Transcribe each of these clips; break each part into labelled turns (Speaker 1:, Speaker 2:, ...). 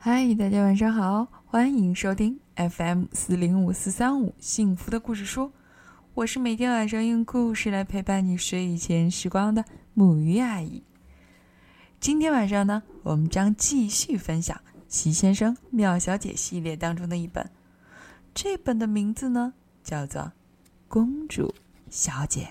Speaker 1: 嗨，大家晚上好，欢迎收听 FM 四零五四三五幸福的故事书。我是每天晚上用故事来陪伴你睡前时光的母鱼阿姨。今天晚上呢，我们将继续分享《齐先生妙小姐》系列当中的一本，这本的名字呢叫做《公主小姐》。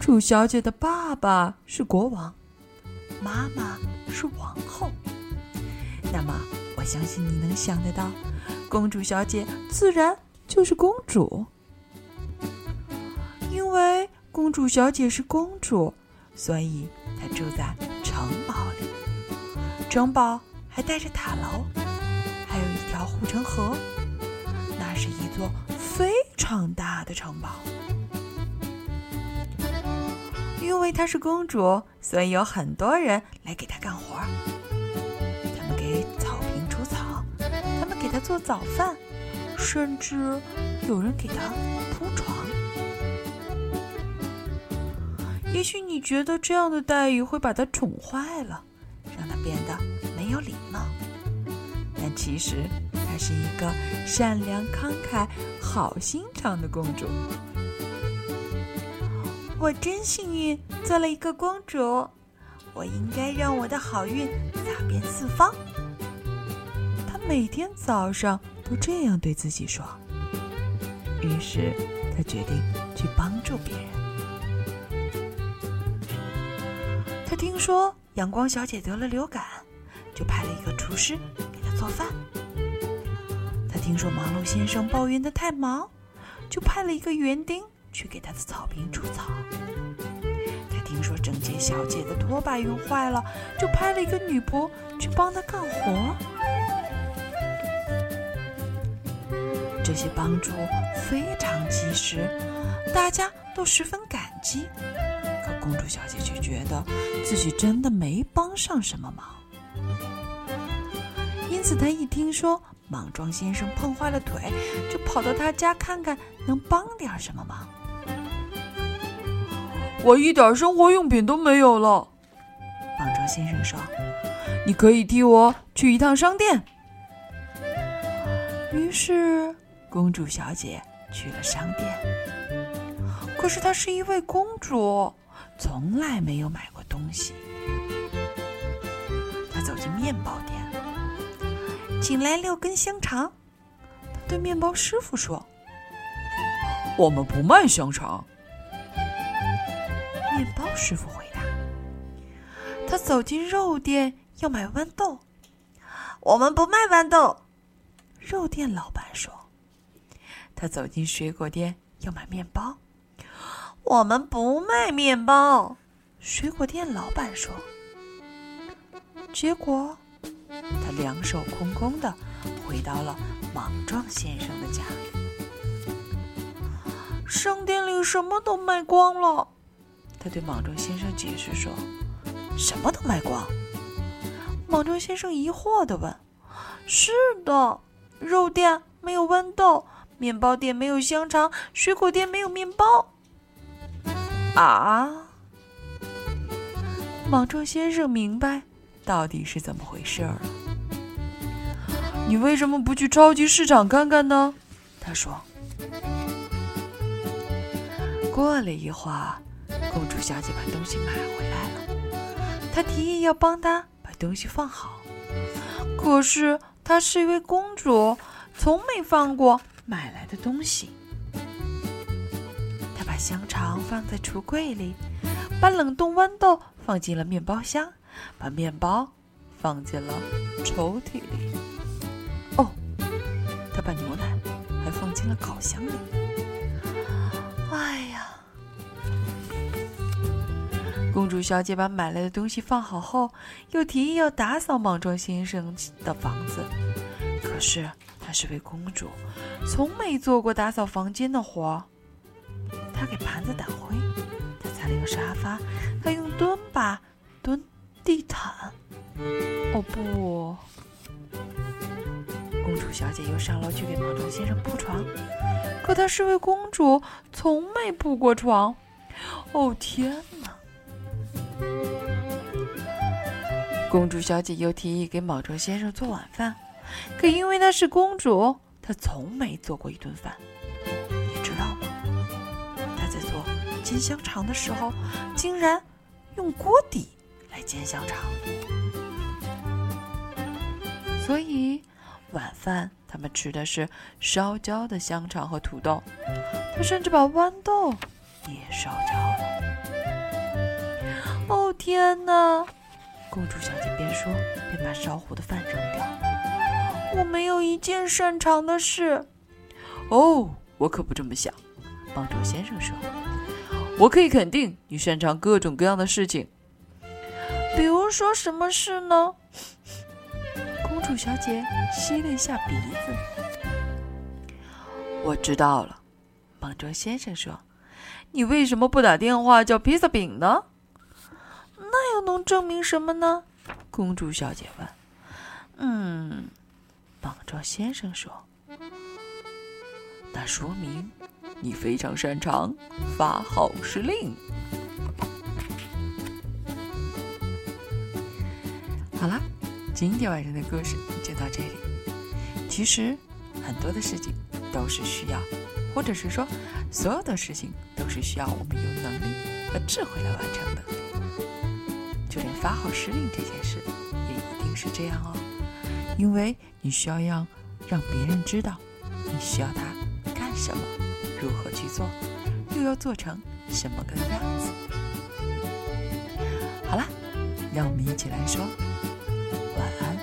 Speaker 1: 主小姐的爸爸是国王，妈妈是王后。那么，我相信你能想得到，公主小姐自然就是公主。因为公主小姐是公主，所以她住在城堡里。城堡还带着塔楼，还有一条护城河。那是一座非常大的城堡。因为她是公主，所以有很多人来给她干活。他们给草坪除草，他们给她做早饭，甚至有人给她铺床。也许你觉得这样的待遇会把她宠坏了，让她变得没有礼貌。但其实她是一个善良、慷慨、好心肠的公主。我真幸运，做了一个公主。我应该让我的好运洒遍四方。她每天早上都这样对自己说。于是，她决定去帮助别人。她听说阳光小姐得了流感，就派了一个厨师给她做饭。她听说忙碌先生抱怨的太忙，就派了一个园丁。去给他的草坪除草。他听说整洁小姐的拖把用坏了，就派了一个女仆去帮她干活。这些帮助非常及时，大家都十分感激。可公主小姐却觉得自己真的没帮上什么忙，因此她一听说莽撞先生碰坏了腿，就跑到他家看看能帮点什么忙。我一点生活用品都没有了，莽撞先生说：“你可以替我去一趟商店。”于是，公主小姐去了商店。可是她是一位公主，从来没有买过东西。她走进面包店，请来六根香肠。她对面包师傅说：“我们不卖香肠。”面包师傅回答：“他走进肉店要买豌豆，我们不卖豌豆。”肉店老板说：“他走进水果店要买面包，我们不卖面包。”水果店老板说。结果，他两手空空的回到了莽撞先生的家里。商店里什么都卖光了。他对莽撞先生解释说：“什么都卖光。”莽撞先生疑惑的问：“是的，肉店没有豌豆，面包店没有香肠，水果店没有面包。”啊！莽撞先生明白到底是怎么回事了。你为什么不去超级市场看看呢？他说。过了一会儿。公主小姐把东西买回来了，她提议要帮她把东西放好。可是她是一位公主，从没放过买来的东西。她把香肠放在橱柜里，把冷冻豌豆放进了面包箱，把面包放进了抽屉里。哦，她把牛奶还放进了烤箱里。公主小姐把买来的东西放好后，又提议要打扫莽撞先生的房子。可是她是位公主，从没做过打扫房间的活。她给盘子掸灰，她擦了个沙发，她用墩把墩地毯。哦不！公主小姐又上楼去给莽撞先生铺床。可她是位公主，从没铺过床。哦天哪！公主小姐又提议给莽撞先生做晚饭，可因为她是公主，她从没做过一顿饭。你知道吗？她在做煎香肠的时候，竟然用锅底来煎香肠。所以晚饭他们吃的是烧焦的香肠和土豆，她甚至把豌豆也烧焦了。哦天哪！公主小姐边说边把烧糊的饭扔掉。我没有一件擅长的事。哦，我可不这么想。帮助先生说：“我可以肯定你擅长各种各样的事情。比如说什么事呢？”公主小姐吸了一下鼻子。我知道了，帮助先生说：“你为什么不打电话叫披萨饼呢？”又能证明什么呢？公主小姐问。嗯，莽撞先生说：“那说明你非常擅长发号施令。”好了，今天晚上的故事就到这里。其实很多的事情都是需要，或者是说，所有的事情都是需要我们有能力和智慧来完成的。就连发号施令这件事，也一定是这样哦，因为你需要让让别人知道你需要他干什么，如何去做，又要做成什么个样子。好了，让我们一起来说晚安。